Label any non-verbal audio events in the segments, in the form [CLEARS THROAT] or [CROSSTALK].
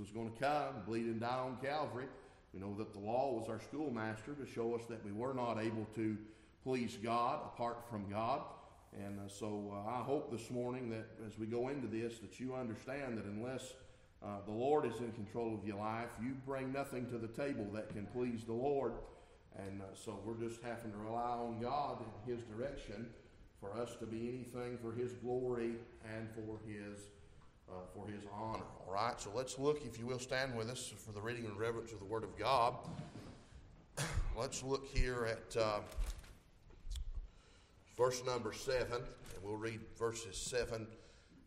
was going to come, bleed and die on Calvary. We know that the law was our schoolmaster to show us that we were not able to please God apart from God. And uh, so uh, I hope this morning that as we go into this, that you understand that unless uh, the Lord is in control of your life, you bring nothing to the table that can please the Lord. And uh, so we're just having to rely on God and His direction for us to be anything for His glory and for His uh, for His honor. All right. So let's look, if you will, stand with us for the reading and reverence of the Word of God. [CLEARS THROAT] Let's look here at uh, verse number seven, and we'll read verses seven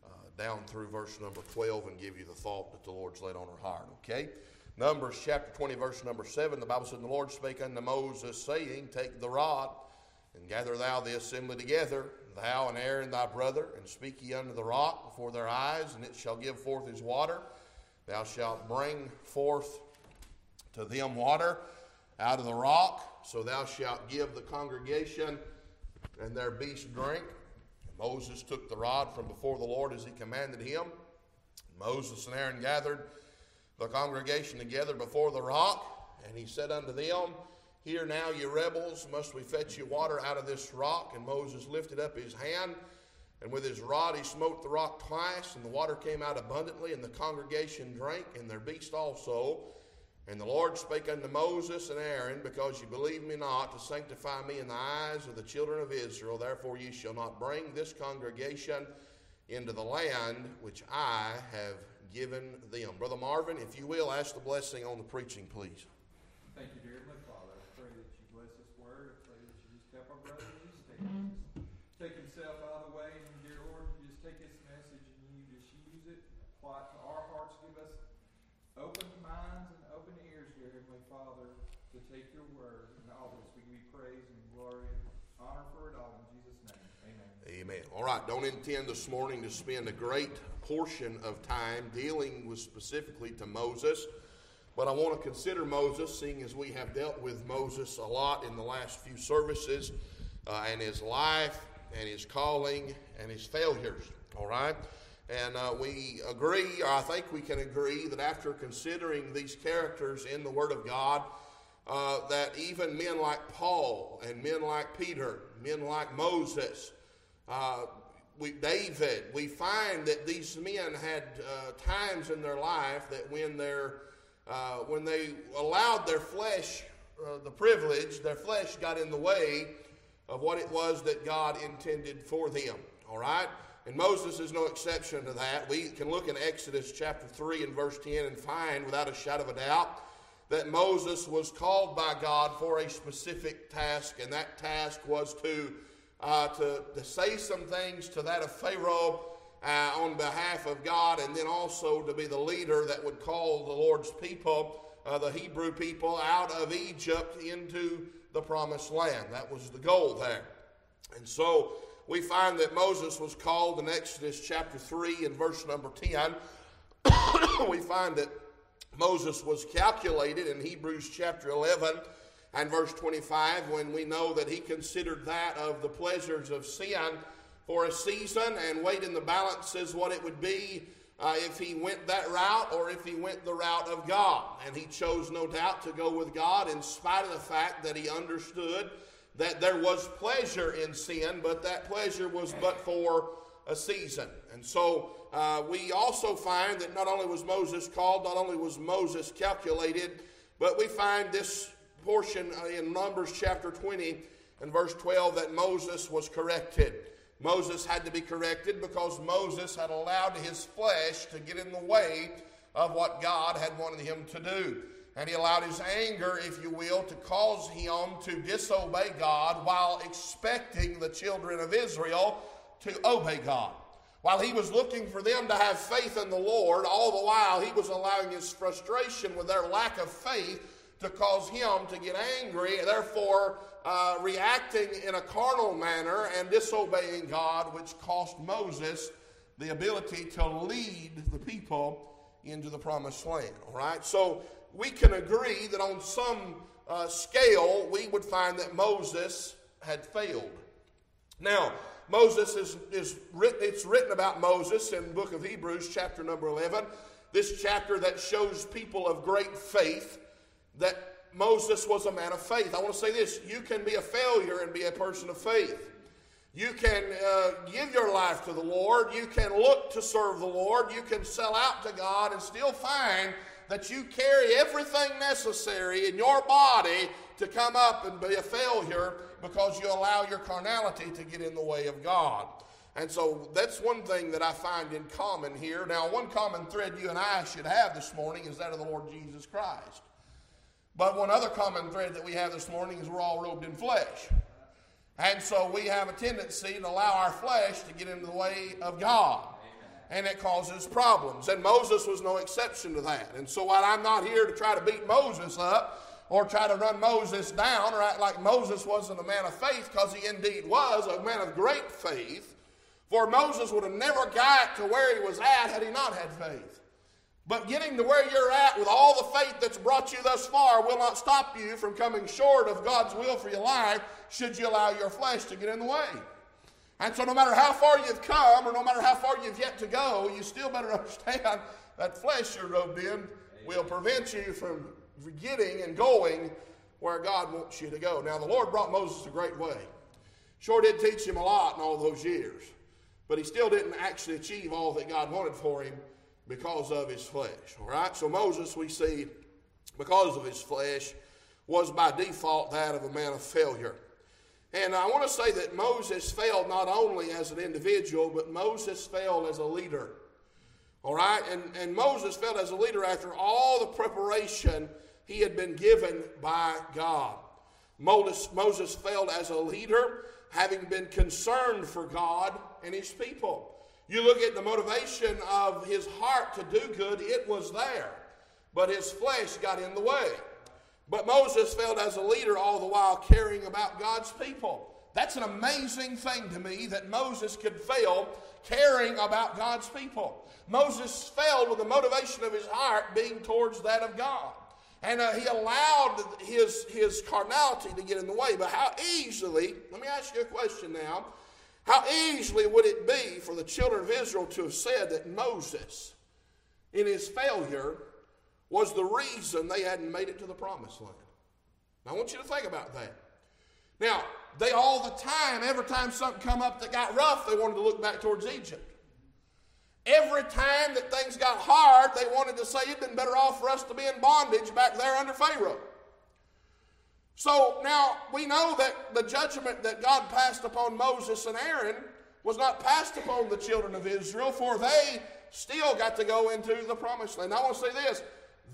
uh, down through verse number twelve and give you the thought that the Lord's laid on our heart. Okay. Numbers chapter 20, verse number 7, the Bible said, The Lord spake unto Moses, saying, Take the rod, and gather thou the assembly together, thou and Aaron thy brother, and speak ye unto the rock before their eyes, and it shall give forth his water. Thou shalt bring forth to them water out of the rock, so thou shalt give the congregation and their beasts drink. And Moses took the rod from before the Lord as he commanded him. Moses and Aaron gathered the congregation together before the rock, and he said unto them, Here now, ye rebels, must we fetch you water out of this rock? And Moses lifted up his hand, and with his rod he smote the rock twice, and the water came out abundantly, and the congregation drank, and their beast also. And the Lord spake unto Moses and Aaron, Because ye believe me not, to sanctify me in the eyes of the children of Israel, therefore ye shall not bring this congregation into the land which I have given them. Brother Marvin, if you will, ask the blessing on the preaching, please. Thank you, dear Heavenly Father. I pray that you bless this word. I pray that you just help our brother Jesus take, take himself out of the way. And dear Lord, you just take this message and you just use it, apply it to our hearts. Give us open minds and open ears, dear Heavenly Father, to take your word. And all this we give you praise and glory and honor for it all in Jesus' name. Amen. Amen. All right, don't intend this morning to spend a great portion of time dealing with specifically to Moses, but I want to consider Moses, seeing as we have dealt with Moses a lot in the last few services, uh, and his life, and his calling, and his failures. All right? And uh, we agree, or I think we can agree, that after considering these characters in the Word of God, uh, that even men like Paul and men like Peter, men like Moses, uh, we, David, we find that these men had uh, times in their life that when, they're, uh, when they allowed their flesh uh, the privilege, their flesh got in the way of what it was that God intended for them. All right? And Moses is no exception to that. We can look in Exodus chapter 3 and verse 10 and find, without a shadow of a doubt, that Moses was called by God for a specific task, and that task was to uh, to, to say some things to that of Pharaoh uh, on behalf of God, and then also to be the leader that would call the Lord's people, uh, the Hebrew people, out of Egypt into the promised land. That was the goal there. And so we find that Moses was called in Exodus chapter 3 and verse number 10. [COUGHS] we find that Moses was calculated in Hebrews chapter 11 and verse 25 when we know that he considered that of the pleasures of sin for a season and weighed in the balances what it would be uh, if he went that route or if he went the route of God. And he chose, no doubt, to go with God in spite of the fact that he understood that there was pleasure in sin, but that pleasure was but for a season. And so uh, we also find that not only was Moses called, not only was Moses calculated, but we find this portion uh, in Numbers chapter 20 and verse 12 that Moses was corrected. Moses had to be corrected because Moses had allowed his flesh to get in the way of what God had wanted him to do. And he allowed his anger, if you will, to cause him to disobey God while expecting the children of Israel to obey God. While he was looking for them to have faith in the Lord, all the while he was allowing his frustration with their lack of faith to cause him to get angry, therefore uh, reacting in a carnal manner and disobeying God, which cost Moses the ability to lead the people into the promised land. All right, so we can agree that on some uh, scale we would find that Moses had failed. Now, Moses is, is written, it's written about Moses in book of Hebrews, chapter number 11 this chapter that shows people of great faith that Moses was a man of faith. I want to say this you can be a failure and be a person of faith. You can uh, give your life to the Lord. You can look to serve the Lord. You can sell out to God and still find that you carry everything necessary in your body to come up and be a failure because you allow your carnality to get in the way of God. And so that's one thing that I find in common here. Now, one common thread you and I should have this morning is that of the Lord Jesus Christ. But one other common thread that we have this morning is we're all robed in flesh. And so we have a tendency to allow our flesh to get into the way of God. And it causes problems. And Moses was no exception to that. And so while I'm not here to try to beat Moses up or try to run Moses down or act like Moses wasn't a man of faith, because he indeed was a man of great faith, for Moses would have never got to where he was at had he not had faith. But getting to where you're at with all the faith that's brought you thus far will not stop you from coming short of God's will for your life should you allow your flesh to get in the way. And so, no matter how far you've come or no matter how far you've yet to go, you still better [LAUGHS] understand that flesh you're robed in will prevent you from getting and going where God wants you to go. Now, the Lord brought Moses a great way. Sure did teach him a lot in all those years, but he still didn't actually achieve all that God wanted for him because of his flesh. All right? So Moses, we see, because of his flesh, was by default that of a man of failure. And I want to say that Moses failed not only as an individual, but Moses failed as a leader. All right? And, and Moses failed as a leader after all the preparation he had been given by God. Moses, Moses failed as a leader, having been concerned for God and his people. You look at the motivation of his heart to do good, it was there, but his flesh got in the way. But Moses failed as a leader all the while caring about God's people. That's an amazing thing to me that Moses could fail caring about God's people. Moses failed with the motivation of his heart being towards that of God. And uh, he allowed his, his carnality to get in the way. But how easily, let me ask you a question now. How easily would it be for the children of Israel to have said that Moses, in his failure, was the reason they hadn't made it to the promised land? Now, I want you to think about that. Now, they all the time, every time something come up that got rough, they wanted to look back towards Egypt. Every time that things got hard, they wanted to say it'd been better off for us to be in bondage back there under Pharaoh. So now we know that the judgment that God passed upon Moses and Aaron was not passed upon the children of Israel, for they still got to go into the promised land. I want to say this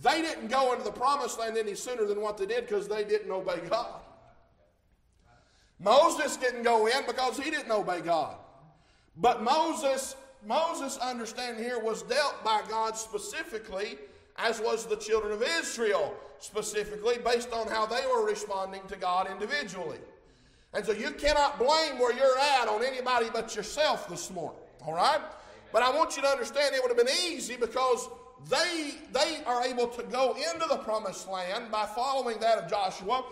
they didn't go into the promised land any sooner than what they did because they didn't obey God. Moses didn't go in because he didn't obey God. But Moses, Moses' understanding here was dealt by God specifically, as was the children of Israel specifically based on how they were responding to God individually. And so you cannot blame where you're at on anybody but yourself this morning. All right? But I want you to understand it would have been easy because they, they are able to go into the promised land by following that of Joshua,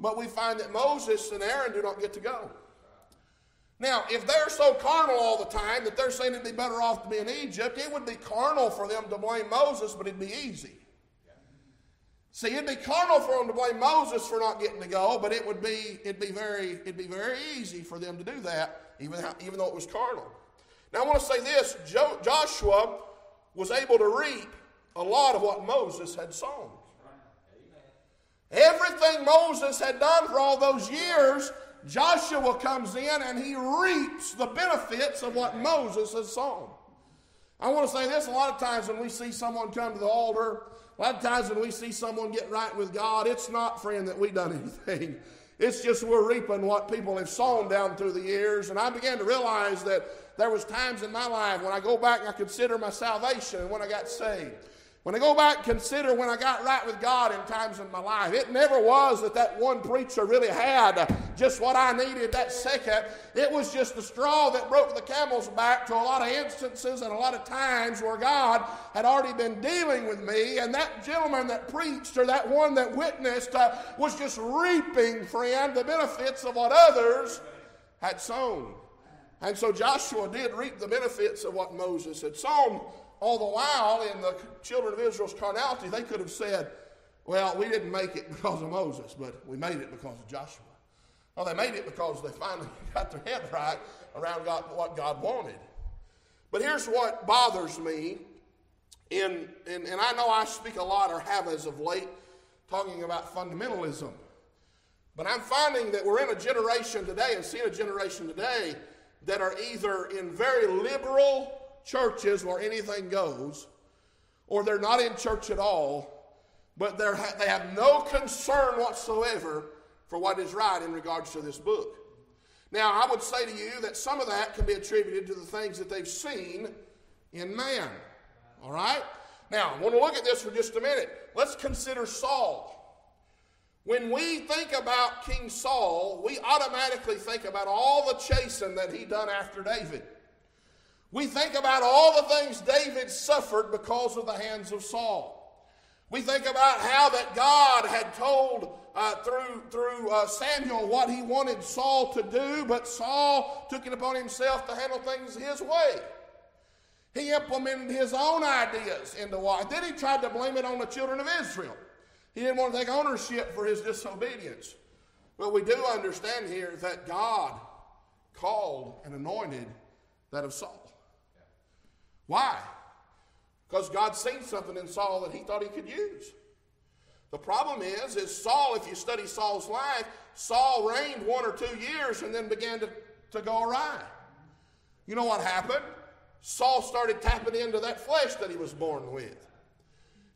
but we find that Moses and Aaron do not get to go. Now, if they're so carnal all the time that they're saying it'd be better off to be in Egypt, it would be carnal for them to blame Moses, but it'd be easy. See, it'd be carnal for them to blame Moses for not getting to go, but it would be it'd be very it'd be very easy for them to do that, even even though it was carnal. Now I want to say this: jo- Joshua was able to reap a lot of what Moses had sown. Everything Moses had done for all those years, Joshua comes in and he reaps the benefits of what Moses has sown. I want to say this a lot of times when we see someone come to the altar a lot of times when we see someone get right with God, it's not, friend, that we done [LAUGHS] anything. It's just we're reaping what people have sown down through the years. And I began to realize that there was times in my life when I go back and I consider my salvation and when I got saved. When I go back and consider when I got right with God in times in my life, it never was that that one preacher really had just what I needed that second. It was just the straw that broke the camel's back to a lot of instances and a lot of times where God had already been dealing with me, and that gentleman that preached or that one that witnessed uh, was just reaping, friend, the benefits of what others had sown. And so Joshua did reap the benefits of what Moses had sown. All the while in the children of Israel's carnality, they could have said, well, we didn't make it because of Moses, but we made it because of Joshua. Well, they made it because they finally [LAUGHS] got their head right around God, what God wanted. But here's what bothers me, in, in, and I know I speak a lot or have as of late talking about fundamentalism. But I'm finding that we're in a generation today and seeing a generation today that are either in very liberal churches where anything goes, or they're not in church at all, but they have no concern whatsoever for what is right in regards to this book. Now, I would say to you that some of that can be attributed to the things that they've seen in man. All right? Now, I want to look at this for just a minute. Let's consider Saul. When we think about King Saul, we automatically think about all the chasing that he done after David. We think about all the things David suffered because of the hands of Saul. We think about how that God had told uh, through, through uh, Samuel what he wanted Saul to do, but Saul took it upon himself to handle things his way. He implemented his own ideas into what. Then he tried to blame it on the children of Israel. He didn't want to take ownership for his disobedience. But we do understand here that God called and anointed that of Saul. Why? Because God seen something in Saul that he thought he could use. The problem is, is Saul, if you study Saul's life, Saul reigned one or two years and then began to, to go awry. You know what happened? Saul started tapping into that flesh that he was born with.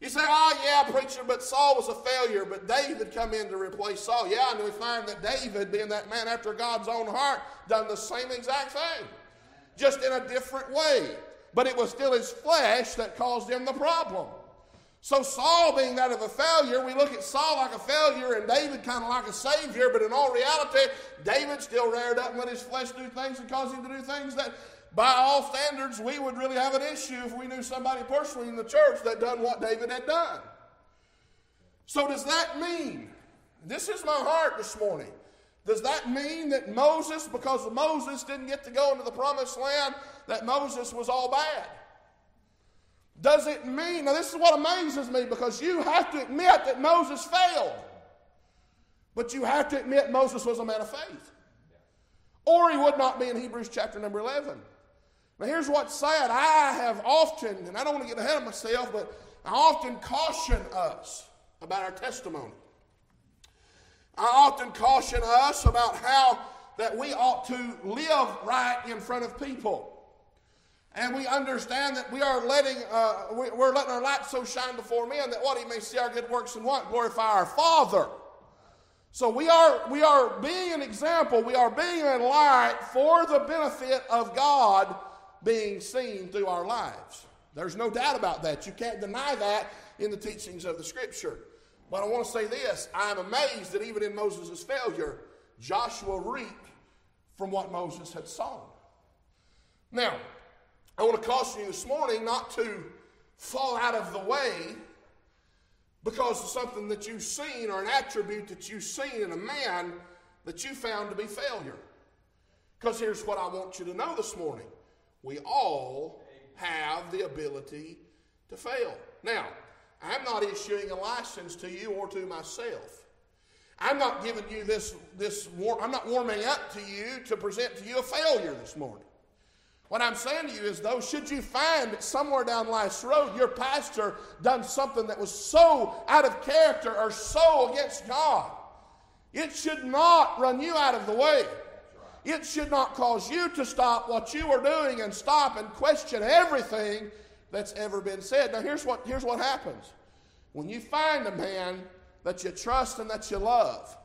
You say, oh, yeah, preacher, but Saul was a failure, but David come in to replace Saul. Yeah, and we find that David, being that man after God's own heart, done the same exact thing, just in a different way. But it was still his flesh that caused him the problem. So, Saul being that of a failure, we look at Saul like a failure and David kind of like a savior, but in all reality, David still reared up and let his flesh do things and caused him to do things that by all standards, we would really have an issue if we knew somebody personally in the church that done what David had done. So, does that mean, this is my heart this morning, does that mean that Moses, because Moses didn't get to go into the promised land, that Moses was all bad? Does it mean, now this is what amazes me because you have to admit that Moses failed, but you have to admit Moses was a man of faith. Or he would not be in Hebrews chapter number 11. Now, here's what's sad. I have often, and I don't want to get ahead of myself, but I often caution us about our testimony. I often caution us about how that we ought to live right in front of people. And we understand that we are letting, uh, we're letting our light so shine before men that what he may see our good works and what? Glorify our Father. So we are, we are being an example, we are being a light for the benefit of God being seen through our lives. There's no doubt about that. You can't deny that in the teachings of the Scripture. But I want to say this I'm amazed that even in Moses' failure, Joshua reaped from what Moses had sown. Now, I want to caution you this morning not to fall out of the way because of something that you've seen or an attribute that you've seen in a man that you found to be failure. Because here's what I want you to know this morning we all have the ability to fail. Now, I'm not issuing a license to you or to myself. I'm not giving you this, this I'm not warming up to you to present to you a failure this morning. What I'm saying to you is, though, should you find that somewhere down life's road your pastor done something that was so out of character or so against God, it should not run you out of the way. It should not cause you to stop what you are doing and stop and question everything that's ever been said. Now, here's what, here's what happens when you find a man that you trust and that you love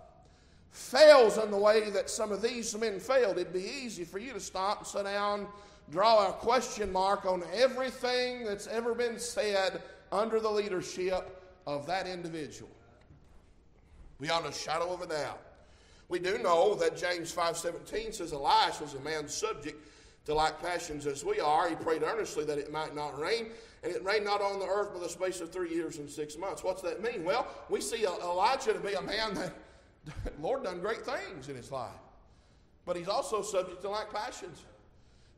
fails in the way that some of these men failed, it'd be easy for you to stop and sit down, draw a question mark on everything that's ever been said under the leadership of that individual. Beyond a shadow of a doubt. We do know that James 5.17 says Elias was a man subject to like passions as we are. He prayed earnestly that it might not rain, and it rained not on the earth for the space of three years and six months. What's that mean? Well, we see Elijah to be a man that [LAUGHS] Lord done great things in his life. But he's also subject to like passions.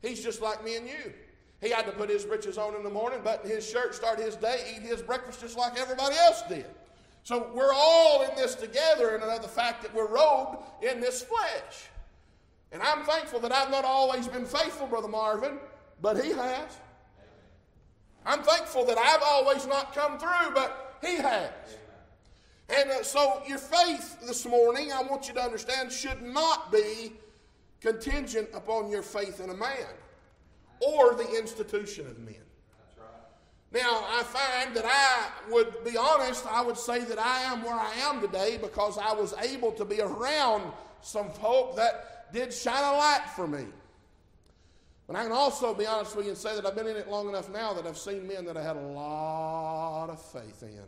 He's just like me and you. He had to put his breeches on in the morning, button his shirt, start his day, eat his breakfast just like everybody else did. So we're all in this together, and another fact that we're robed in this flesh. And I'm thankful that I've not always been faithful, Brother Marvin, but he has. I'm thankful that I've always not come through, but he has. And uh, so your faith this morning, I want you to understand, should not be contingent upon your faith in a man or the institution of men. Now, I find that I would be honest, I would say that I am where I am today because I was able to be around some folk that did shine a light for me. But I can also be honest with you and say that I've been in it long enough now that I've seen men that I had a lot of faith in.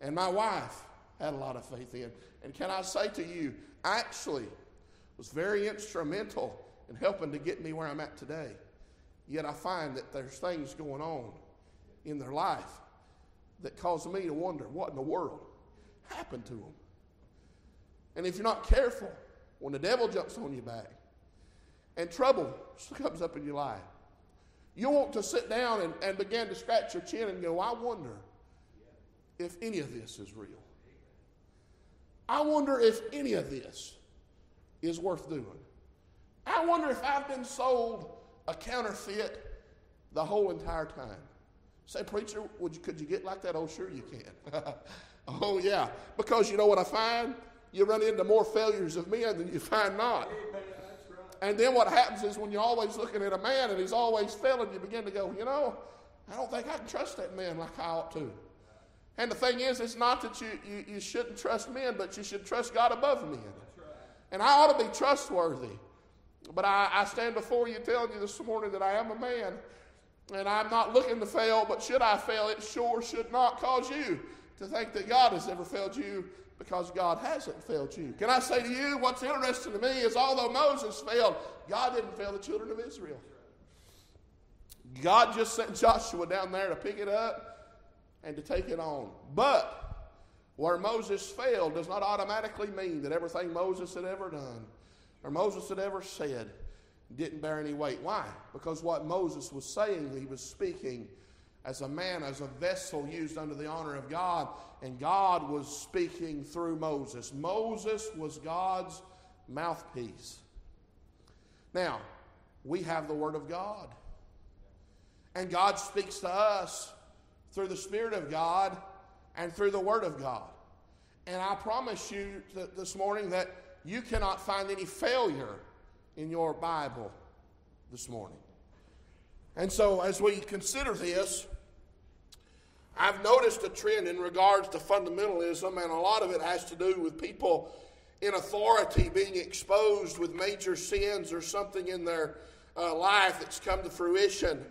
And my wife had a lot of faith in. And can I say to you, actually was very instrumental in helping to get me where I'm at today. Yet I find that there's things going on in their life that cause me to wonder what in the world happened to them. And if you're not careful, when the devil jumps on your back and trouble [LAUGHS] comes up in your life, you want to sit down and, and begin to scratch your chin and go, I wonder if any of this is real. I wonder if any of this is worth doing. I wonder if I've been sold a counterfeit the whole entire time. Say, preacher, you, could you get like that? Oh, sure you can. [LAUGHS] oh, yeah. Because you know what I find? You run into more failures of men than you find not. And then what happens is when you're always looking at a man and he's always failing, you begin to go, you know, I don't think I can trust that man like I ought to. And the thing is, it's not that you, you, you shouldn't trust men, but you should trust God above men. And I ought to be trustworthy. But I, I stand before you telling you this morning that I am a man. And I'm not looking to fail, but should I fail, it sure should not cause you to think that God has ever failed you because God hasn't failed you. Can I say to you, what's interesting to me is although Moses failed, God didn't fail the children of Israel. God just sent Joshua down there to pick it up and to take it on. But where Moses failed does not automatically mean that everything Moses had ever done or Moses had ever said didn't bear any weight. Why? Because what Moses was saying, he was speaking as a man, as a vessel used under the honor of God, and God was speaking through Moses. Moses was God's mouthpiece. Now, we have the Word of God, and God speaks to us through the Spirit of God and through the Word of God. And I promise you this morning that you cannot find any failure in your Bible this morning. And so, as we consider this, I've noticed a trend in regards to fundamentalism, and a lot of it has to do with people in authority being exposed with major sins or something in their uh, life that's come to fruition.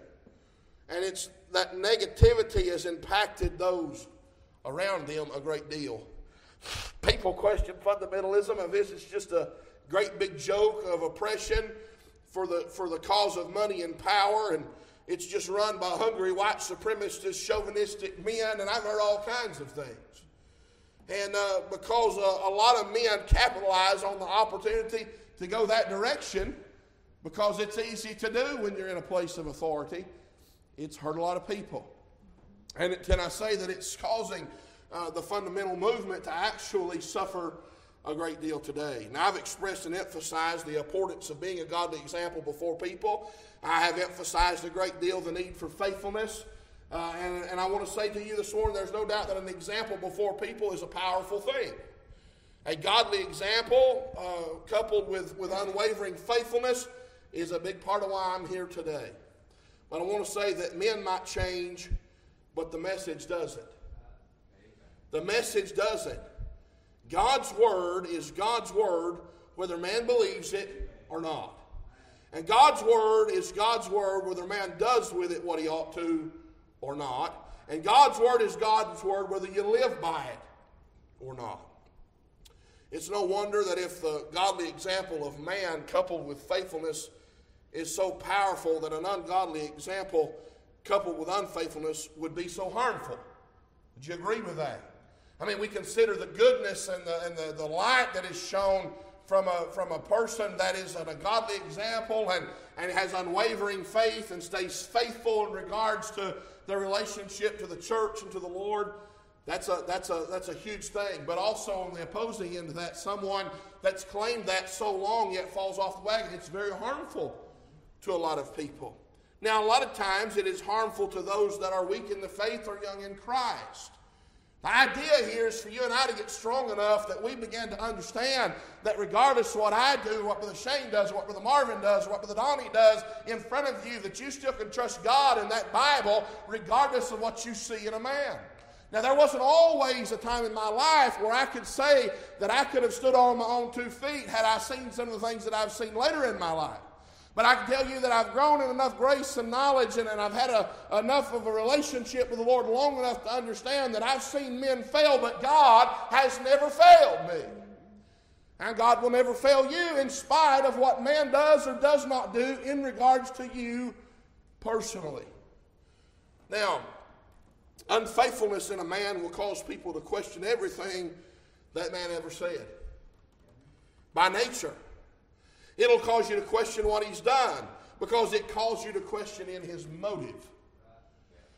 And it's that negativity has impacted those around them a great deal. [SIGHS] People question fundamentalism and this is just a great big joke of oppression for the, for the cause of money and power, and it's just run by hungry white supremacist, chauvinistic men, and I've heard all kinds of things. And uh, because uh, a lot of men capitalize on the opportunity to go that direction, because it's easy to do when you're in a place of authority, it's hurt a lot of people. And can I say that it's causing uh, the fundamental movement to actually suffer a great deal today? Now, I've expressed and emphasized the importance of being a godly example before people. I have emphasized a great deal the need for faithfulness. Uh, and, and I want to say to you this morning there's no doubt that an example before people is a powerful thing. A godly example, uh, coupled with, with unwavering faithfulness, is a big part of why I'm here today. But I want to say that men might change, but the message doesn't. The message doesn't. God's word is God's word, whether man believes it or not. And God's word is God's word, whether man does with it what he ought to or not. And God's word is God's word, whether you live by it or not. It's no wonder that if the godly example of man coupled with faithfulness is so powerful that an ungodly example coupled with unfaithfulness would be so harmful. Would you agree with that? I mean, we consider the goodness and the, and the, the light that is shown from a, from a person that is a godly example and, and has unwavering faith and stays faithful in regards to their relationship to the church and to the Lord, that's a, that's, a, that's a huge thing. But also on the opposing end of that, someone that's claimed that so long yet falls off the wagon, it's very harmful to a lot of people. Now, a lot of times it is harmful to those that are weak in the faith or young in Christ. The idea here is for you and I to get strong enough that we begin to understand that regardless of what I do, what Brother Shane does, what Brother Marvin does, what Brother Donnie does in front of you, that you still can trust God in that Bible regardless of what you see in a man. Now, there wasn't always a time in my life where I could say that I could have stood on my own two feet had I seen some of the things that I've seen later in my life. But I can tell you that I've grown in enough grace and knowledge, and, and I've had a, enough of a relationship with the Lord long enough to understand that I've seen men fail, but God has never failed me. And God will never fail you in spite of what man does or does not do in regards to you personally. Now, Unfaithfulness in a man will cause people to question everything that man ever said. By nature, it'll cause you to question what he's done because it calls you to question in his motive.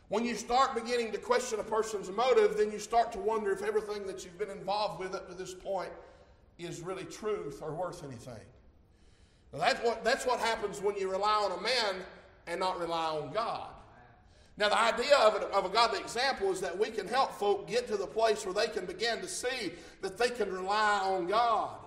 When you start beginning to question a person's motive, then you start to wonder if everything that you've been involved with up to this point is really truth or worth anything. Now that's what, that's what happens when you rely on a man and not rely on God. Now, the idea of, it, of a godly example is that we can help folk get to the place where they can begin to see that they can rely on God.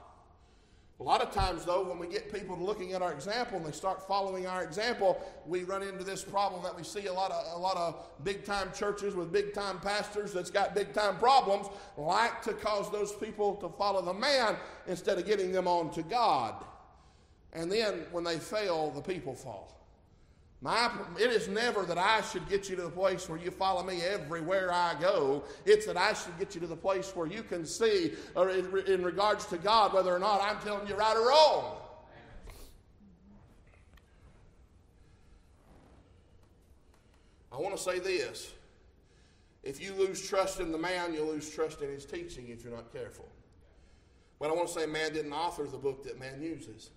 A lot of times, though, when we get people looking at our example and they start following our example, we run into this problem that we see a lot of a lot of big time churches with big time pastors that's got big time problems like to cause those people to follow the man instead of getting them on to God. And then when they fail, the people fall. My, it is never that I should get you to the place where you follow me everywhere I go. It's that I should get you to the place where you can see, or in, in regards to God, whether or not I'm telling you right or wrong. I want to say this. If you lose trust in the man, you'll lose trust in his teaching if you're not careful. But I want to say man didn't author the book that man uses.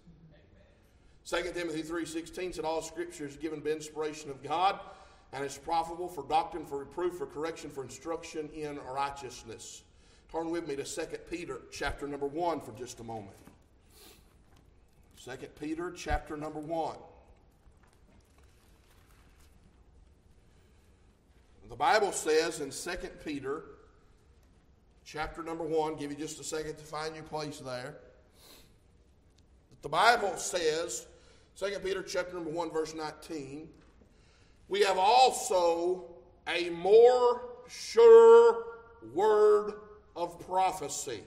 2 Timothy 3.16 said, All scripture is given by inspiration of God and is profitable for doctrine, for reproof, for correction, for instruction in righteousness. Turn with me to 2 Peter chapter number 1 for just a moment. 2 Peter chapter number 1. The Bible says in 2 Peter chapter number 1, give you just a second to find your place there. The Bible says 2 Peter chapter number 1, verse 19. We have also a more sure word of prophecy,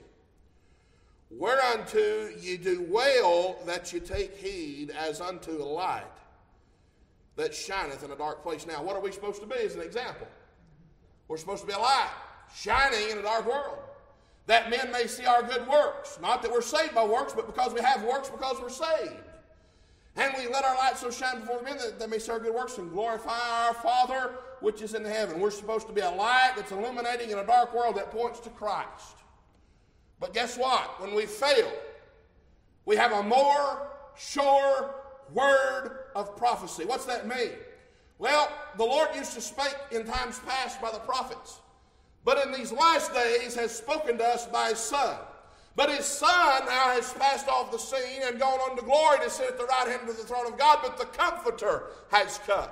whereunto ye do well that ye take heed as unto a light that shineth in a dark place. Now, what are we supposed to be as an example? We're supposed to be a light shining in a dark world that men may see our good works. Not that we're saved by works, but because we have works because we're saved. Let our light so shine before men that they may see our good works and glorify our Father which is in heaven. We're supposed to be a light that's illuminating in a dark world that points to Christ. But guess what? When we fail, we have a more sure word of prophecy. What's that mean? Well, the Lord used to speak in times past by the prophets, but in these last days has spoken to us by his Son. But his son now has passed off the scene and gone on to glory to sit at the right hand of the throne of God, but the Comforter has come.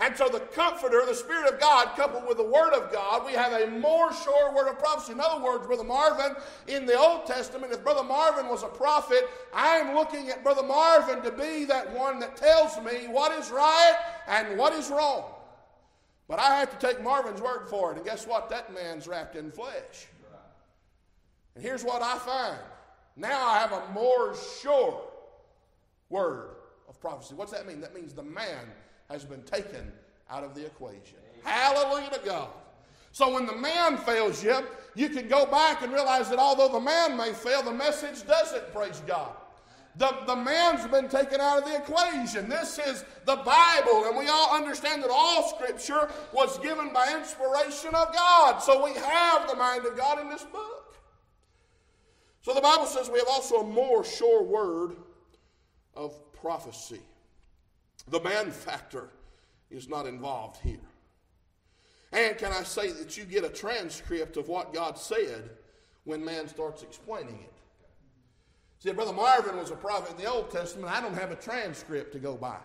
And so the Comforter, the Spirit of God, coupled with the Word of God, we have a more sure word of prophecy. In other words, Brother Marvin, in the Old Testament, if Brother Marvin was a prophet, I'm looking at Brother Marvin to be that one that tells me what is right and what is wrong. But I have to take Marvin's word for it. And guess what? That man's wrapped in flesh. And here's what I find now I have a more sure word of prophecy. What's that mean? That means the man has been taken out of the equation. Hallelujah to God. So when the man fails you, you can go back and realize that although the man may fail, the message doesn't, praise God. The, the man's been taken out of the equation. This is the Bible, and we all understand that all Scripture was given by inspiration of God. So we have the mind of God in this book. So the Bible says we have also a more sure word of prophecy. The man factor is not involved here. And can I say that you get a transcript of what God said when man starts explaining it? See, Brother Marvin was a prophet in the Old Testament. I don't have a transcript to go by.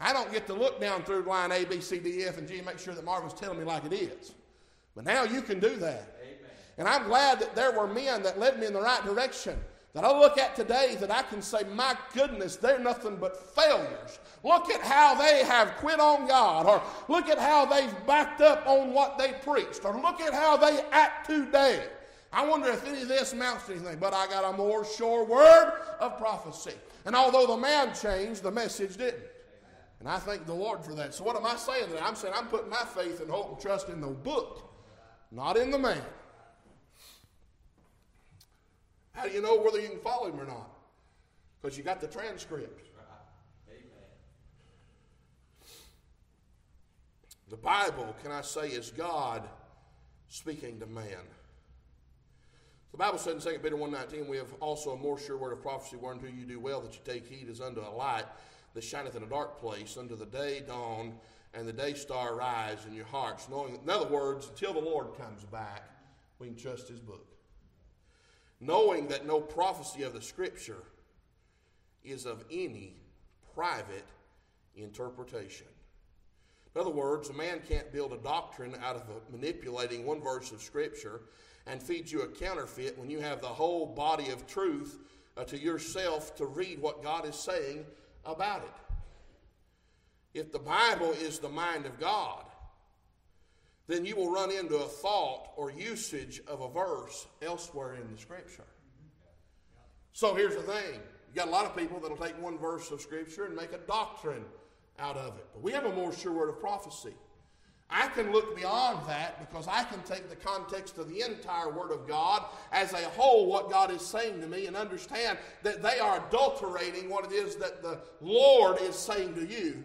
I don't get to look down through line A, B, C, D, F, and G and make sure that Marvin's telling me like it is. But now you can do that. And I'm glad that there were men that led me in the right direction that I look at today that I can say, my goodness, they're nothing but failures. Look at how they have quit on God, or look at how they've backed up on what they preached, or look at how they act today. I wonder if any of this amounts to anything, but I got a more sure word of prophecy. And although the man changed, the message didn't. And I thank the Lord for that. So, what am I saying today? I'm saying I'm putting my faith and hope and trust in the book, not in the man. How do you know whether you can follow him or not? Because you got the transcript. The Bible, can I say, is God speaking to man. The Bible says in 2 Peter 1.19, we have also a more sure word of prophecy, whereunto you do well that you take heed as unto a light that shineth in a dark place, unto the day dawn and the day star rise in your hearts. Knowing, in other words, until the Lord comes back, we can trust his book knowing that no prophecy of the Scripture is of any private interpretation. In other words, a man can't build a doctrine out of manipulating one verse of Scripture and feed you a counterfeit when you have the whole body of truth uh, to yourself to read what God is saying about it. If the Bible is the mind of God, then you will run into a thought or usage of a verse elsewhere in the scripture. So here's the thing you got a lot of people that'll take one verse of scripture and make a doctrine out of it. But we have a more sure word of prophecy. I can look beyond that because I can take the context of the entire Word of God as a whole, what God is saying to me, and understand that they are adulterating what it is that the Lord is saying to you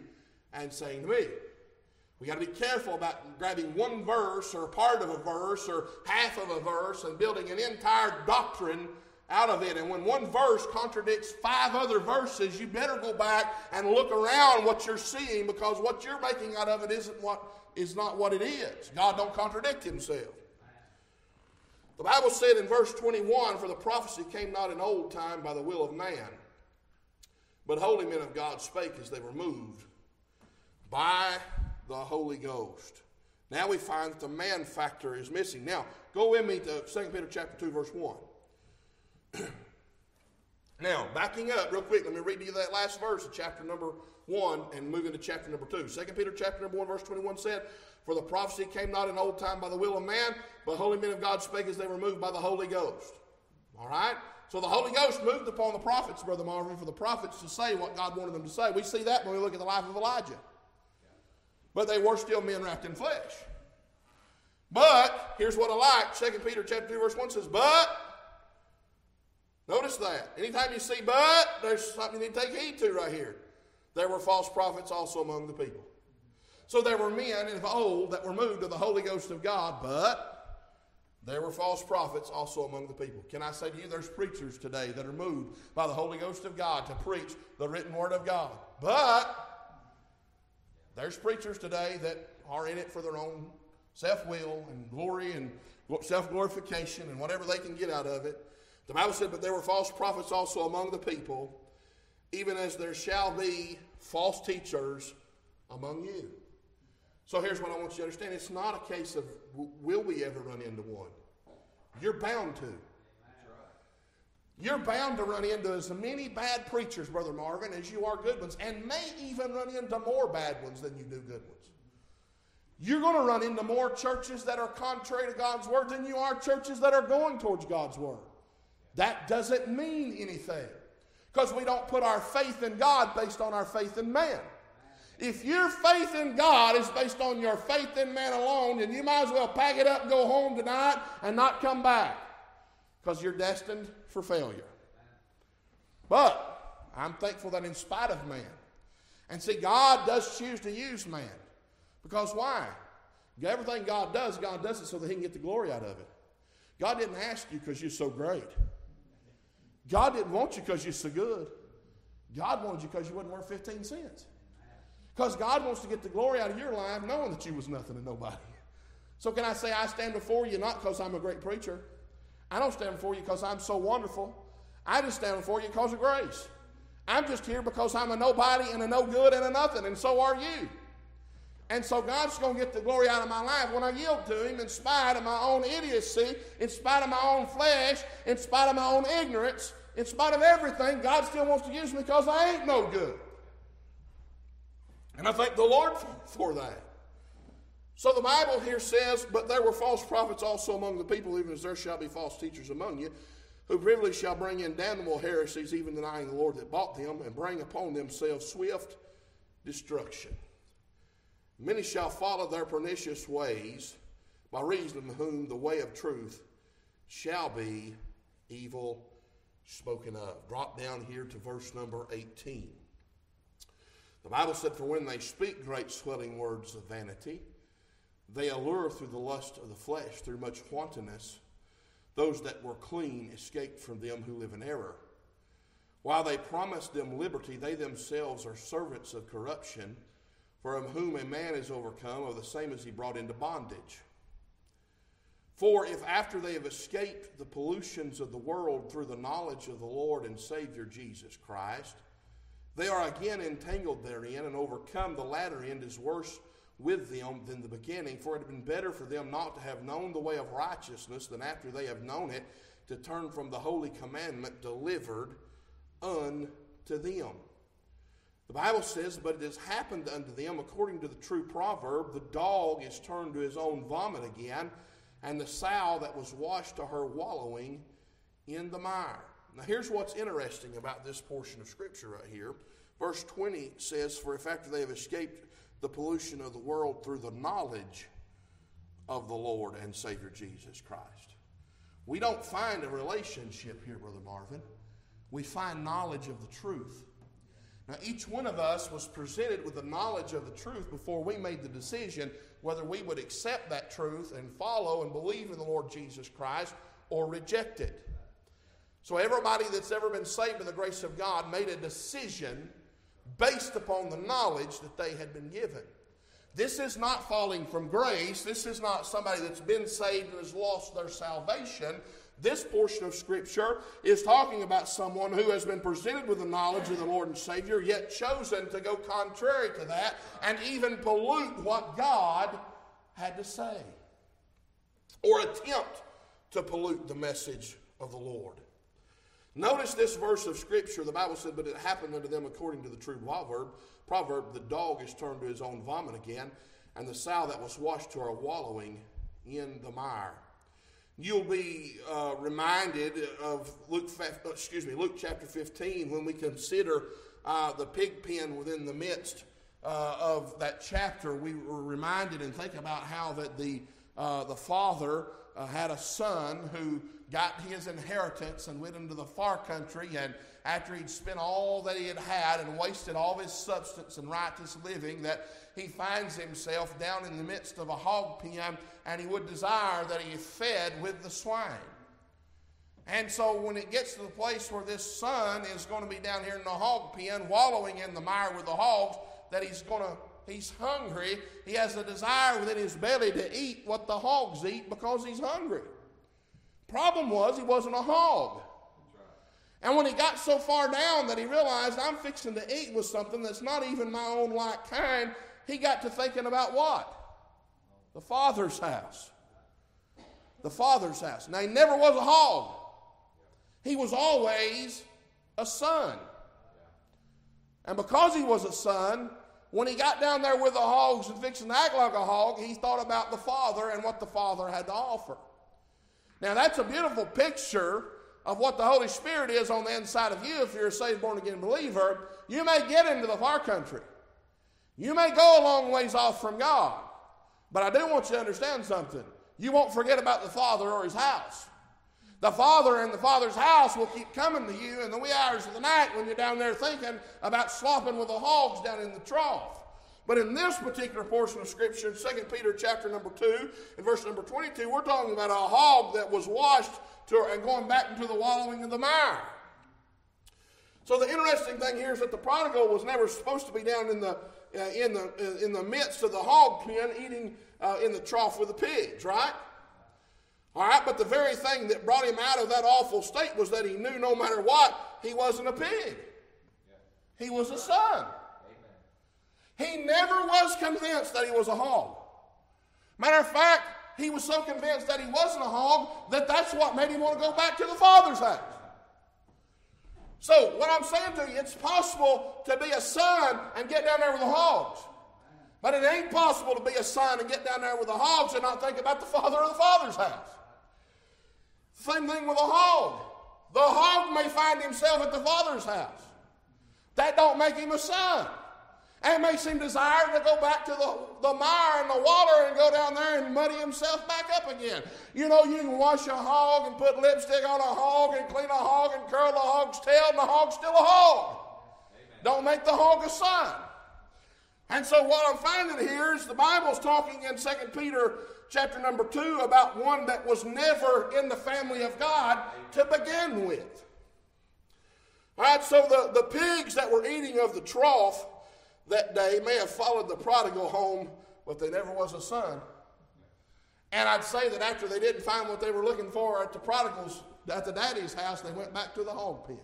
and saying to me. We got to be careful about grabbing one verse or part of a verse or half of a verse and building an entire doctrine out of it. And when one verse contradicts five other verses, you better go back and look around what you're seeing because what you're making out of it isn't what is not what it is. God don't contradict himself. The Bible said in verse 21, For the prophecy came not in old time by the will of man, but holy men of God spake as they were moved by the Holy Ghost. Now we find that the man factor is missing. Now, go with me to 2 Peter chapter 2, verse 1. [CLEARS THROAT] now, backing up real quick, let me read to you that last verse of chapter number 1 and move into chapter number 2. 2 Peter chapter number 1, verse 21 said, For the prophecy came not in old time by the will of man, but holy men of God spake as they were moved by the Holy Ghost. All right? So the Holy Ghost moved upon the prophets, Brother Marvin, for the prophets to say what God wanted them to say. We see that when we look at the life of Elijah but they were still men wrapped in flesh. But here's what I like. Second Peter chapter 2, verse 1 says, But notice that. Anytime you see but, there's something you need to take heed to right here. There were false prophets also among the people. So there were men of old that were moved to the Holy Ghost of God, but there were false prophets also among the people. Can I say to you, there's preachers today that are moved by the Holy Ghost of God to preach the written word of God. But there's preachers today that are in it for their own self will and glory and self glorification and whatever they can get out of it. The Bible said, But there were false prophets also among the people, even as there shall be false teachers among you. So here's what I want you to understand it's not a case of will we ever run into one? You're bound to. You're bound to run into as many bad preachers, Brother Marvin, as you are good ones, and may even run into more bad ones than you do good ones. You're going to run into more churches that are contrary to God's word than you are churches that are going towards God's word. That doesn't mean anything because we don't put our faith in God based on our faith in man. If your faith in God is based on your faith in man alone, then you might as well pack it up and go home tonight and not come back because you're destined for failure. But I'm thankful that in spite of man, and see, God does choose to use man. Because why? Everything God does, God does it so that He can get the glory out of it. God didn't ask you because you're so great. God didn't want you because you're so good. God wanted you because you wasn't worth 15 cents. Because God wants to get the glory out of your life knowing that you was nothing and nobody. So can I say I stand before you not because I'm a great preacher. I don't stand before you because I'm so wonderful. I just stand before you because of grace. I'm just here because I'm a nobody and a no good and a nothing, and so are you. And so God's going to get the glory out of my life when I yield to Him in spite of my own idiocy, in spite of my own flesh, in spite of my own ignorance, in spite of everything. God still wants to use me because I ain't no good. And I thank the Lord for, for that. So the Bible here says, But there were false prophets also among the people, even as there shall be false teachers among you, who privily shall bring in damnable heresies, even denying the Lord that bought them, and bring upon themselves swift destruction. Many shall follow their pernicious ways, by reason of whom the way of truth shall be evil spoken of. Drop down here to verse number 18. The Bible said, For when they speak great swelling words of vanity, they allure through the lust of the flesh, through much wantonness. Those that were clean escaped from them who live in error. While they promise them liberty, they themselves are servants of corruption, from whom a man is overcome, of the same as he brought into bondage. For if after they have escaped the pollutions of the world through the knowledge of the Lord and Savior Jesus Christ, they are again entangled therein and overcome, the latter end is worse with them than the beginning. For it had been better for them not to have known the way of righteousness than after they have known it to turn from the holy commandment delivered unto them. The Bible says, But it has happened unto them according to the true proverb the dog is turned to his own vomit again, and the sow that was washed to her wallowing in the mire. Now, here's what's interesting about this portion of Scripture right here. Verse 20 says, For if after they have escaped the pollution of the world through the knowledge of the Lord and Savior Jesus Christ. We don't find a relationship here, Brother Marvin. We find knowledge of the truth. Now, each one of us was presented with the knowledge of the truth before we made the decision whether we would accept that truth and follow and believe in the Lord Jesus Christ or reject it. So, everybody that's ever been saved by the grace of God made a decision based upon the knowledge that they had been given. This is not falling from grace. This is not somebody that's been saved and has lost their salvation. This portion of Scripture is talking about someone who has been presented with the knowledge of the Lord and Savior, yet chosen to go contrary to that and even pollute what God had to say, or attempt to pollute the message of the Lord. Notice this verse of Scripture. The Bible said, But it happened unto them according to the true proverb. Proverb, the dog is turned to his own vomit again, and the sow that was washed to her wallowing in the mire. You'll be uh, reminded of Luke, uh, excuse me, Luke chapter 15 when we consider uh, the pig pen within the midst uh, of that chapter. We were reminded and think about how that the uh, the father uh, had a son who got his inheritance and went into the far country. And after he'd spent all that he had had and wasted all his substance and righteous living, that he finds himself down in the midst of a hog pen and he would desire that he fed with the swine. And so when it gets to the place where this son is going to be down here in the hog pen, wallowing in the mire with the hogs, that he's going to He's hungry. He has a desire within his belly to eat what the hogs eat because he's hungry. Problem was, he wasn't a hog. And when he got so far down that he realized I'm fixing to eat with something that's not even my own like kind, he got to thinking about what? The Father's house. The Father's house. Now, he never was a hog, he was always a son. And because he was a son, when he got down there with the hogs and fixing to act like a hog, he thought about the Father and what the Father had to offer. Now, that's a beautiful picture of what the Holy Spirit is on the inside of you if you're a saved, born again believer. You may get into the far country, you may go a long ways off from God, but I do want you to understand something. You won't forget about the Father or His house. The Father and the Father's house will keep coming to you in the wee hours of the night when you're down there thinking about slopping with the hogs down in the trough. But in this particular portion of Scripture, 2 Peter chapter number 2, and verse number 22, we're talking about a hog that was washed to, and going back into the wallowing of the mire. So the interesting thing here is that the prodigal was never supposed to be down in the uh, in the uh, in the midst of the hog pen eating uh, in the trough with the pigs, right? All right, but the very thing that brought him out of that awful state was that he knew no matter what, he wasn't a pig. He was a son. He never was convinced that he was a hog. Matter of fact, he was so convinced that he wasn't a hog that that's what made him want to go back to the Father's house. So, what I'm saying to you, it's possible to be a son and get down there with the hogs. But it ain't possible to be a son and get down there with the hogs and not think about the Father of the Father's house. Same thing with a hog. The hog may find himself at the Father's house. That don't make him a son. And makes him desire to go back to the, the mire and the water and go down there and muddy himself back up again. You know, you can wash a hog and put lipstick on a hog and clean a hog and curl the hog's tail, and the hog's still a hog. Amen. Don't make the hog a son. And so what I'm finding here is the Bible's talking in 2 Peter chapter number 2 about one that was never in the family of God to begin with. All right, so the, the pigs that were eating of the trough that day may have followed the prodigal home, but there never was a son. And I'd say that after they didn't find what they were looking for at the prodigal's, at the daddy's house, they went back to the hog pen.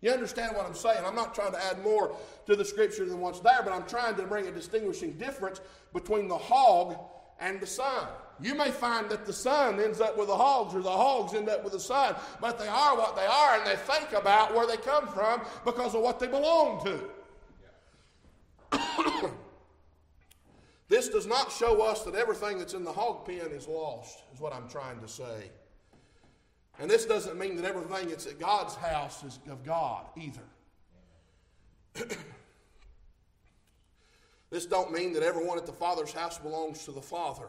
You understand what I'm saying? I'm not trying to add more to the scripture than what's there, but I'm trying to bring a distinguishing difference between the hog and the son. You may find that the son ends up with the hogs or the hogs end up with the son, but they are what they are and they think about where they come from because of what they belong to. [COUGHS] this does not show us that everything that's in the hog pen is lost, is what I'm trying to say. And this doesn't mean that everything that's at God's house is of God either. [COUGHS] this don't mean that everyone at the Father's house belongs to the Father.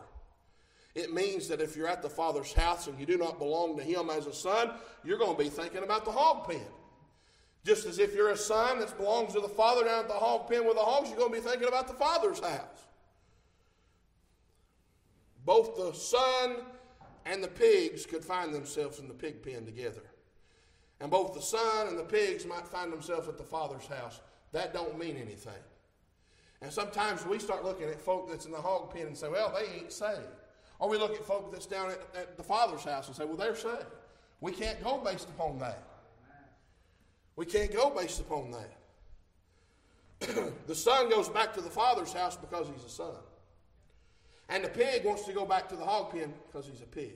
It means that if you're at the Father's house and you do not belong to Him as a son, you're going to be thinking about the hog pen. Just as if you're a son that belongs to the father down at the hog pen with the hogs, you're going to be thinking about the father's house. Both the son and the pigs could find themselves in the pig pen together. And both the son and the pigs might find themselves at the father's house. That don't mean anything. And sometimes we start looking at folk that's in the hog pen and say, well, they ain't saved. Or we look at folk that's down at, at the father's house and say, well, they're saved. We can't go based upon that. We can't go based upon that. [CLEARS THROAT] the son goes back to the father's house because he's a son. And the pig wants to go back to the hog pen because he's a pig.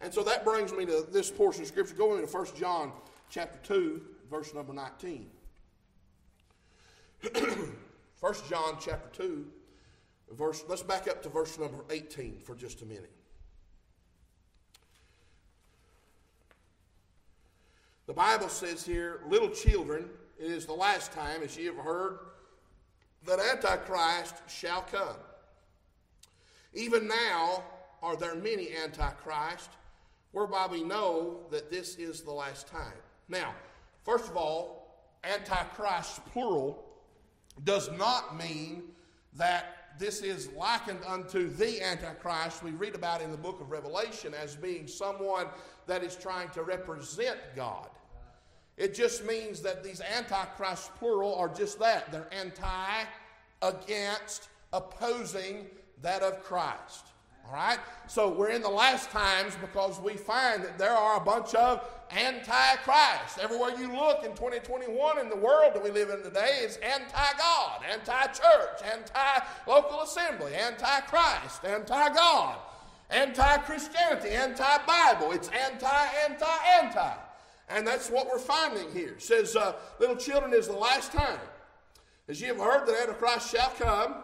And so that brings me to this portion of Scripture. Going into 1 John chapter 2, verse number 19. [CLEARS THROAT] 1 John chapter 2, verse, let's back up to verse number 18 for just a minute. The Bible says here, little children, it is the last time, as ye have heard, that Antichrist shall come. Even now are there many Antichrist, whereby we know that this is the last time. Now, first of all, Antichrist, plural, does not mean that this is likened unto the Antichrist we read about in the book of Revelation as being someone that is trying to represent God. It just means that these antichrists, plural, are just that. They're anti, against, opposing that of Christ. All right? So we're in the last times because we find that there are a bunch of anti-Christ. Everywhere you look in 2021 in the world that we live in today is anti-God, anti-church, anti-local assembly, anti-Christ, anti-God, anti-Christianity, anti-Bible. It's anti, anti, anti. And that's what we're finding here. It says, uh, Little children, is the last time. As you have heard that Antichrist shall come,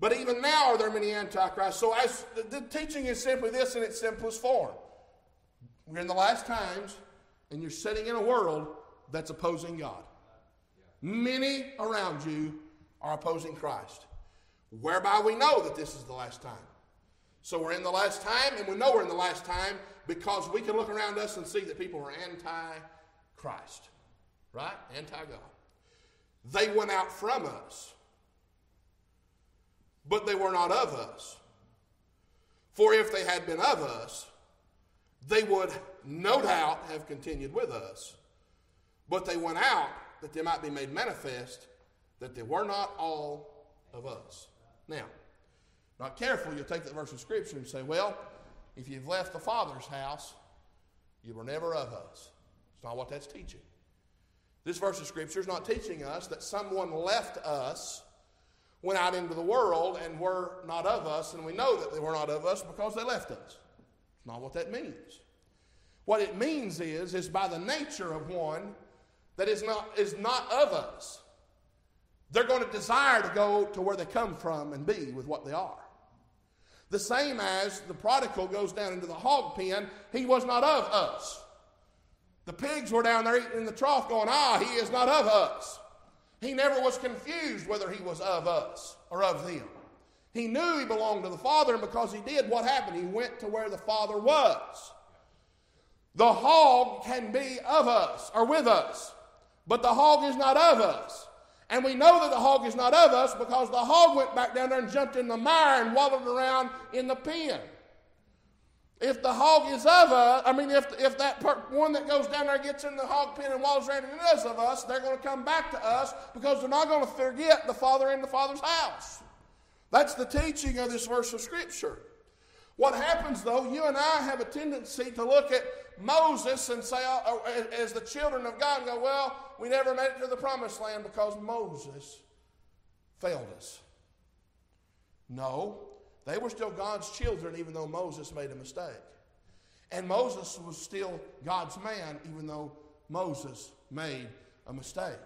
but even now are there many Antichrists. So as the, the teaching is simply this in its simplest form. We're in the last times, and you're sitting in a world that's opposing God. Many around you are opposing Christ, whereby we know that this is the last time. So we're in the last time, and we know we're in the last time because we can look around us and see that people are anti Christ, right? Anti God. They went out from us, but they were not of us. For if they had been of us, they would no doubt have continued with us. But they went out that they might be made manifest that they were not all of us. Now, not careful, you'll take that verse of Scripture and say, well, if you've left the Father's house, you were never of us. It's not what that's teaching. This verse of Scripture is not teaching us that someone left us, went out into the world, and were not of us, and we know that they were not of us because they left us. Not what that means. What it means is, is by the nature of one that is not, is not of us, they're going to desire to go to where they come from and be with what they are. The same as the prodigal goes down into the hog pen, he was not of us. The pigs were down there eating in the trough going, ah, he is not of us. He never was confused whether he was of us or of them. He knew he belonged to the Father, and because he did, what happened? He went to where the Father was. The hog can be of us or with us, but the hog is not of us. And we know that the hog is not of us because the hog went back down there and jumped in the mire and wallowed around in the pen. If the hog is of us, I mean, if, if that per, one that goes down there gets in the hog pen and wallows around and is of us, they're going to come back to us because they're not going to forget the Father in the Father's house. That's the teaching of this verse of Scripture. What happens, though, you and I have a tendency to look at Moses and say, uh, uh, as the children of God, go, well, we never made it to the promised land because Moses failed us. No, they were still God's children, even though Moses made a mistake. And Moses was still God's man, even though Moses made a mistake.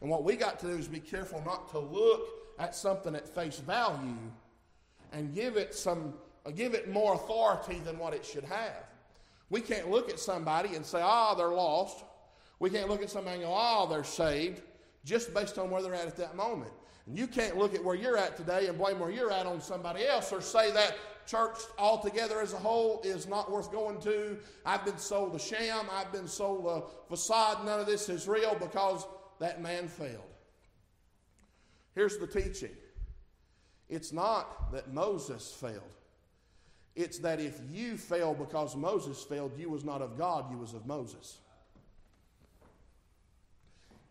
And what we got to do is be careful not to look at something at face value and give it some give it more authority than what it should have. We can't look at somebody and say, ah, oh, they're lost. We can't look at somebody and go, oh, they're saved, just based on where they're at at that moment. And you can't look at where you're at today and blame where you're at on somebody else or say that church altogether as a whole is not worth going to. I've been sold a sham. I've been sold a facade. None of this is real because that man failed. Here's the teaching it's not that Moses failed. It's that if you fail because Moses failed, you was not of God, you was of Moses.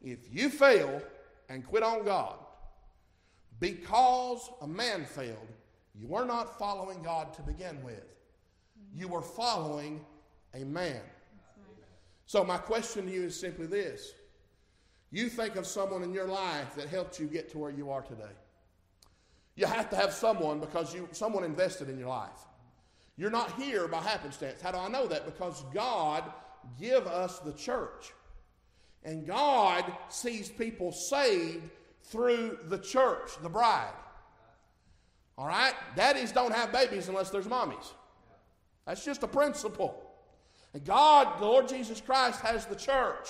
If you fail and quit on God because a man failed, you were not following God to begin with. You were following a man. So, my question to you is simply this You think of someone in your life that helped you get to where you are today. You have to have someone because you, someone invested in your life. You're not here by happenstance. How do I know that? Because God give us the church. And God sees people saved through the church, the bride. All right? Daddies don't have babies unless there's mommies. That's just a principle. And God, the Lord Jesus Christ, has the church.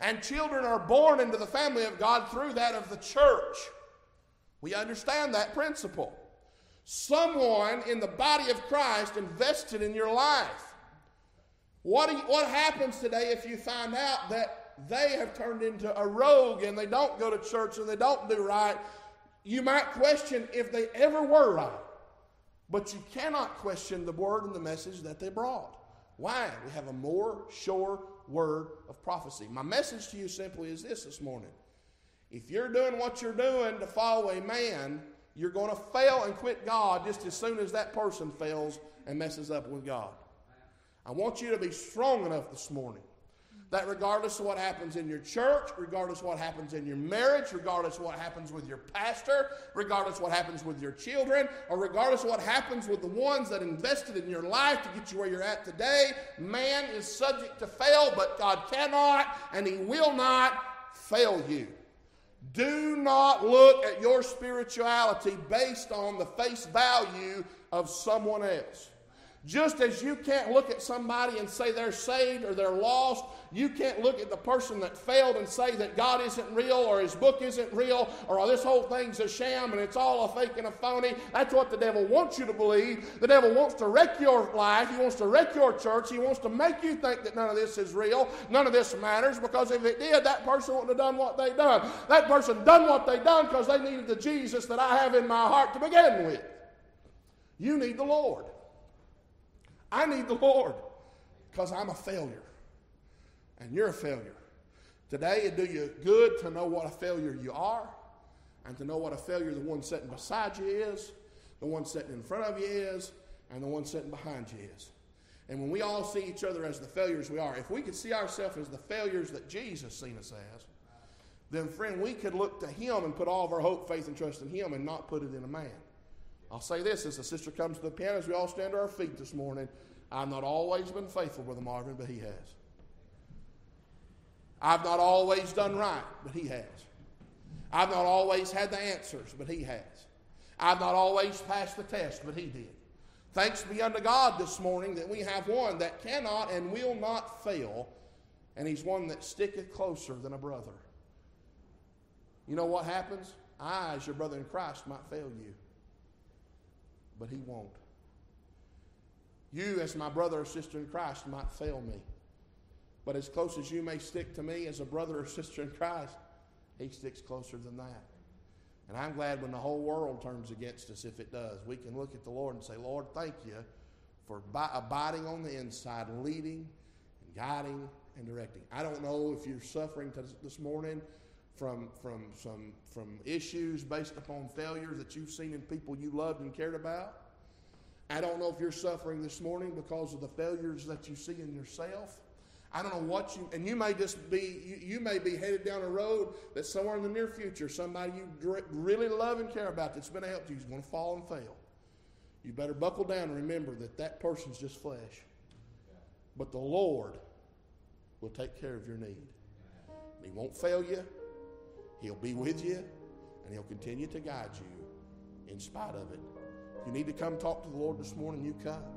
And children are born into the family of God through that of the church. We understand that principle. Someone in the body of Christ invested in your life. What, you, what happens today if you find out that they have turned into a rogue and they don't go to church and they don't do right? You might question if they ever were right. But you cannot question the word and the message that they brought. Why? We have a more sure word of prophecy. My message to you simply is this this morning. If you're doing what you're doing to follow a man, you're going to fail and quit God just as soon as that person fails and messes up with God. I want you to be strong enough this morning that regardless of what happens in your church, regardless of what happens in your marriage, regardless of what happens with your pastor, regardless of what happens with your children, or regardless of what happens with the ones that invested in your life to get you where you're at today, man is subject to fail, but God cannot and He will not fail you. Do not look at your spirituality based on the face value of someone else. Just as you can't look at somebody and say they're saved or they're lost, you can't look at the person that failed and say that God isn't real or his book isn't real or this whole thing's a sham and it's all a fake and a phony. That's what the devil wants you to believe. The devil wants to wreck your life. He wants to wreck your church. He wants to make you think that none of this is real, none of this matters because if it did, that person wouldn't have done what they done. That person done what they done because they needed the Jesus that I have in my heart to begin with. You need the Lord. I need the Lord because I'm a failure and you're a failure. Today, it do you good to know what a failure you are and to know what a failure the one sitting beside you is, the one sitting in front of you is, and the one sitting behind you is. And when we all see each other as the failures we are, if we could see ourselves as the failures that Jesus seen us as, then, friend, we could look to Him and put all of our hope, faith, and trust in Him and not put it in a man. I'll say this as the sister comes to the piano, as we all stand to our feet this morning. I've not always been faithful, Brother Marvin, but he has. I've not always done right, but he has. I've not always had the answers, but he has. I've not always passed the test, but he did. Thanks be unto God this morning that we have one that cannot and will not fail, and he's one that sticketh closer than a brother. You know what happens? I, as your brother in Christ, might fail you, but he won't. You, as my brother or sister in Christ, might fail me. But as close as you may stick to me as a brother or sister in Christ, he sticks closer than that. And I'm glad when the whole world turns against us, if it does, we can look at the Lord and say, Lord, thank you for abiding on the inside, leading and guiding and directing. I don't know if you're suffering this morning from, from, some, from issues based upon failures that you've seen in people you loved and cared about. I don't know if you're suffering this morning because of the failures that you see in yourself. I don't know what you, and you may just be, you, you, may be headed down a road that somewhere in the near future, somebody you really love and care about that's been a help to you is going to fall and fail. You better buckle down and remember that that person's just flesh. But the Lord will take care of your need. He won't fail you, He'll be with you, and He'll continue to guide you in spite of it. If you need to come talk to the Lord this morning, you come.